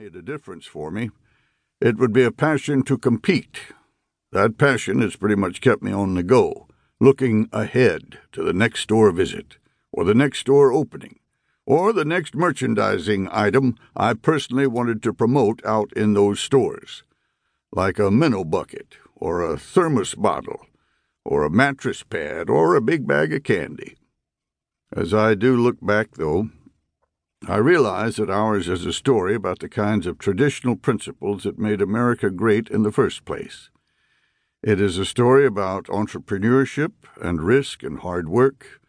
made a difference for me, it would be a passion to compete. That passion has pretty much kept me on the go, looking ahead to the next store visit, or the next store opening, or the next merchandising item I personally wanted to promote out in those stores, like a minnow bucket, or a thermos bottle, or a mattress pad, or a big bag of candy. As I do look back, though, I realize that ours is a story about the kinds of traditional principles that made America great in the first place. It is a story about entrepreneurship and risk and hard work,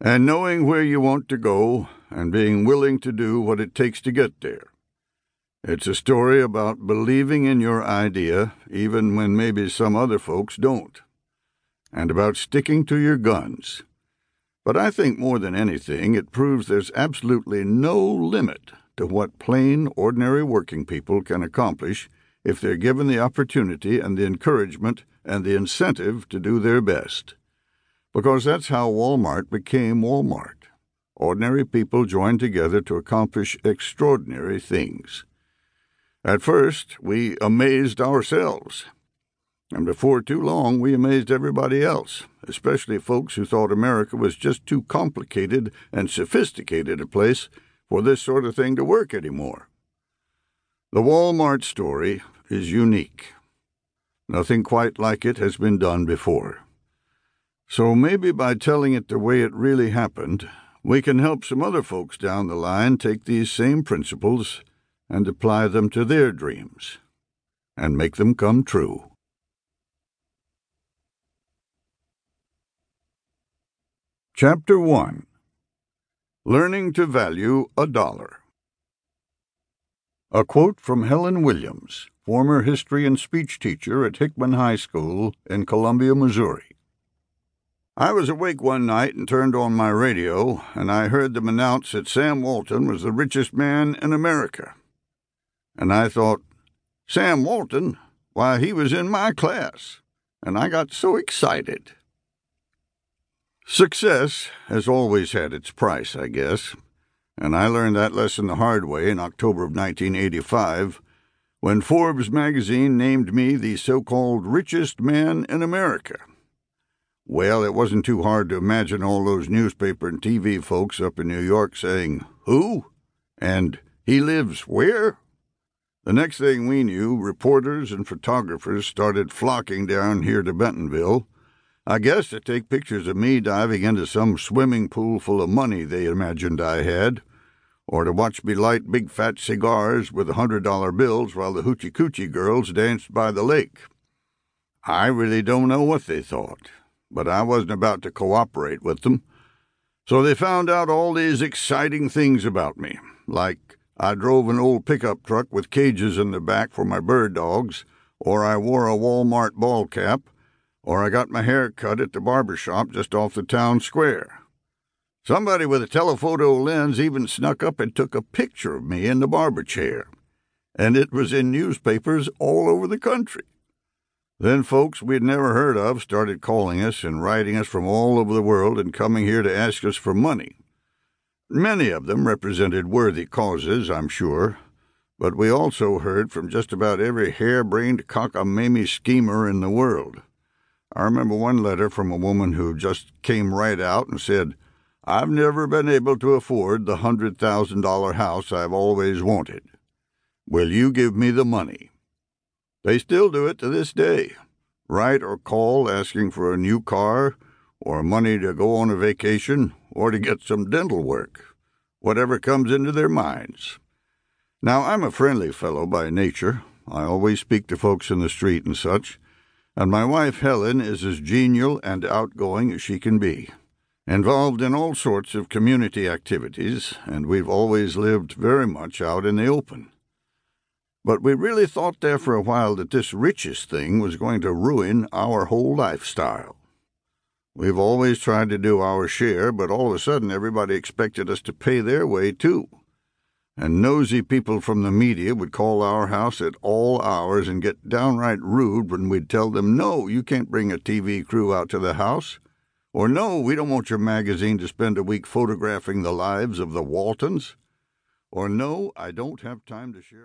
and knowing where you want to go and being willing to do what it takes to get there. It's a story about believing in your idea even when maybe some other folks don't, and about sticking to your guns but I think more than anything, it proves there's absolutely no limit to what plain, ordinary working people can accomplish if they're given the opportunity and the encouragement and the incentive to do their best. Because that's how Walmart became Walmart. Ordinary people joined together to accomplish extraordinary things. At first, we amazed ourselves and before too long we amazed everybody else, especially folks who thought America was just too complicated and sophisticated a place for this sort of thing to work anymore. The Walmart story is unique. Nothing quite like it has been done before. So maybe by telling it the way it really happened, we can help some other folks down the line take these same principles and apply them to their dreams and make them come true. Chapter 1 Learning to Value a Dollar. A quote from Helen Williams, former history and speech teacher at Hickman High School in Columbia, Missouri. I was awake one night and turned on my radio, and I heard them announce that Sam Walton was the richest man in America. And I thought, Sam Walton? Why, he was in my class. And I got so excited. Success has always had its price, I guess, and I learned that lesson the hard way in October of 1985 when Forbes magazine named me the so called richest man in America. Well, it wasn't too hard to imagine all those newspaper and TV folks up in New York saying, Who? And he lives where? The next thing we knew, reporters and photographers started flocking down here to Bentonville I guess to take pictures of me diving into some swimming pool full of money they imagined I had, or to watch me light big fat cigars with hundred dollar bills while the hoochie coochie girls danced by the lake. I really don't know what they thought, but I wasn't about to cooperate with them. So they found out all these exciting things about me, like I drove an old pickup truck with cages in the back for my bird dogs, or I wore a Walmart ball cap, or I got my hair cut at the barber shop just off the town square. Somebody with a telephoto lens even snuck up and took a picture of me in the barber chair, and it was in newspapers all over the country. Then folks we'd never heard of started calling us and writing us from all over the world and coming here to ask us for money. Many of them represented worthy causes, I'm sure, but we also heard from just about every hair-brained cockamamie schemer in the world. I remember one letter from a woman who just came right out and said, I've never been able to afford the hundred thousand dollar house I've always wanted. Will you give me the money? They still do it to this day. Write or call asking for a new car, or money to go on a vacation, or to get some dental work, whatever comes into their minds. Now, I'm a friendly fellow by nature. I always speak to folks in the street and such and my wife Helen is as genial and outgoing as she can be. Involved in all sorts of community activities, and we've always lived very much out in the open. But we really thought there for a while that this riches thing was going to ruin our whole lifestyle. We've always tried to do our share, but all of a sudden everybody expected us to pay their way, too and nosy people from the media would call our house at all hours and get downright rude when we'd tell them, no, you can't bring a TV crew out to the house. Or, no, we don't want your magazine to spend a week photographing the lives of the Waltons. Or, no, I don't have time to share.